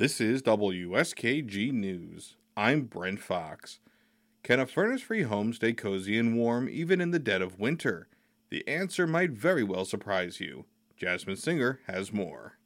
This is WSKG News. I'm Brent Fox. Can a furnace free home stay cozy and warm even in the dead of winter? The answer might very well surprise you. Jasmine Singer has more.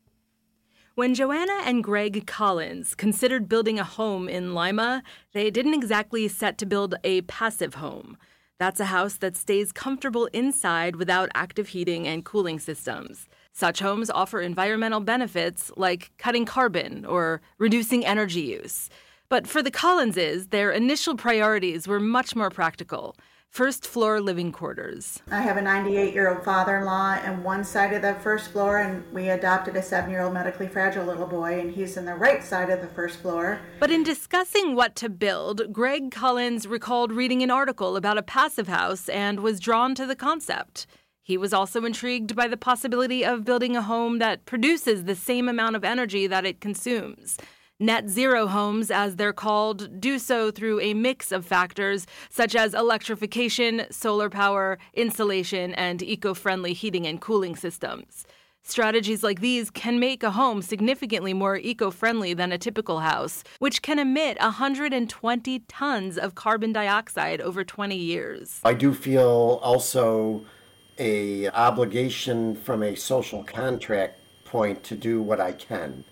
When Joanna and Greg Collins considered building a home in Lima, they didn't exactly set to build a passive home. That's a house that stays comfortable inside without active heating and cooling systems. Such homes offer environmental benefits like cutting carbon or reducing energy use. But for the Collinses, their initial priorities were much more practical first floor living quarters. I have a 98 year old father in law on one side of the first floor, and we adopted a seven year old medically fragile little boy, and he's in the right side of the first floor. But in discussing what to build, Greg Collins recalled reading an article about a passive house and was drawn to the concept. He was also intrigued by the possibility of building a home that produces the same amount of energy that it consumes. Net zero homes, as they're called, do so through a mix of factors such as electrification, solar power, insulation, and eco friendly heating and cooling systems. Strategies like these can make a home significantly more eco friendly than a typical house, which can emit 120 tons of carbon dioxide over 20 years. I do feel also a obligation from a social contract point to do what I can.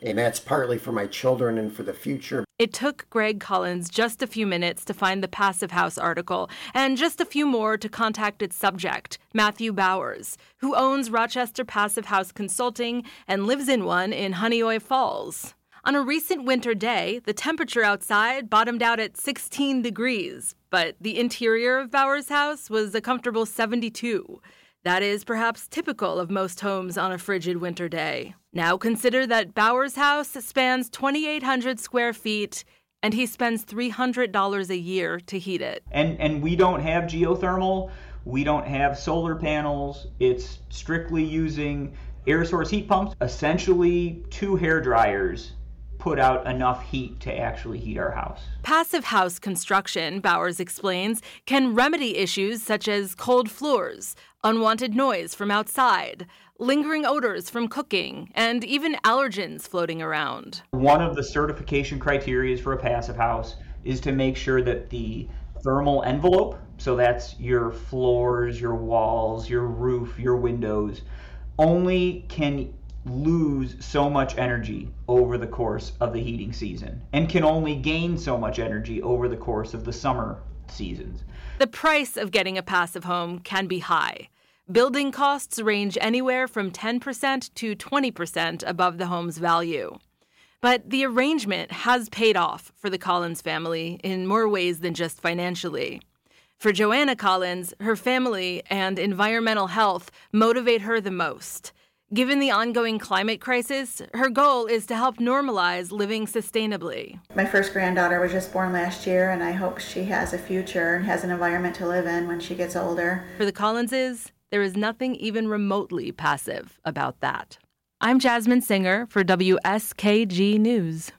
And that's partly for my children and for the future. It took Greg Collins just a few minutes to find the Passive House article, and just a few more to contact its subject, Matthew Bowers, who owns Rochester Passive House Consulting and lives in one in Honeoye Falls. On a recent winter day, the temperature outside bottomed out at 16 degrees, but the interior of Bowers' house was a comfortable 72. That is perhaps typical of most homes on a frigid winter day. Now consider that Bowers' house spans 2,800 square feet and he spends $300 a year to heat it. And, and we don't have geothermal, we don't have solar panels, it's strictly using air source heat pumps, essentially two hair dryers put out enough heat to actually heat our house. Passive house construction, Bowers explains, can remedy issues such as cold floors, unwanted noise from outside, lingering odors from cooking, and even allergens floating around. One of the certification criteria for a passive house is to make sure that the thermal envelope, so that's your floors, your walls, your roof, your windows, only can lose so much energy over the course of the heating season and can only gain so much energy over the course of the summer seasons. The price of getting a passive home can be high. Building costs range anywhere from 10% to 20% above the home's value. But the arrangement has paid off for the Collins family in more ways than just financially. For Joanna Collins, her family and environmental health motivate her the most. Given the ongoing climate crisis, her goal is to help normalize living sustainably. My first granddaughter was just born last year, and I hope she has a future and has an environment to live in when she gets older. For the Collinses, there is nothing even remotely passive about that. I'm Jasmine Singer for WSKG News.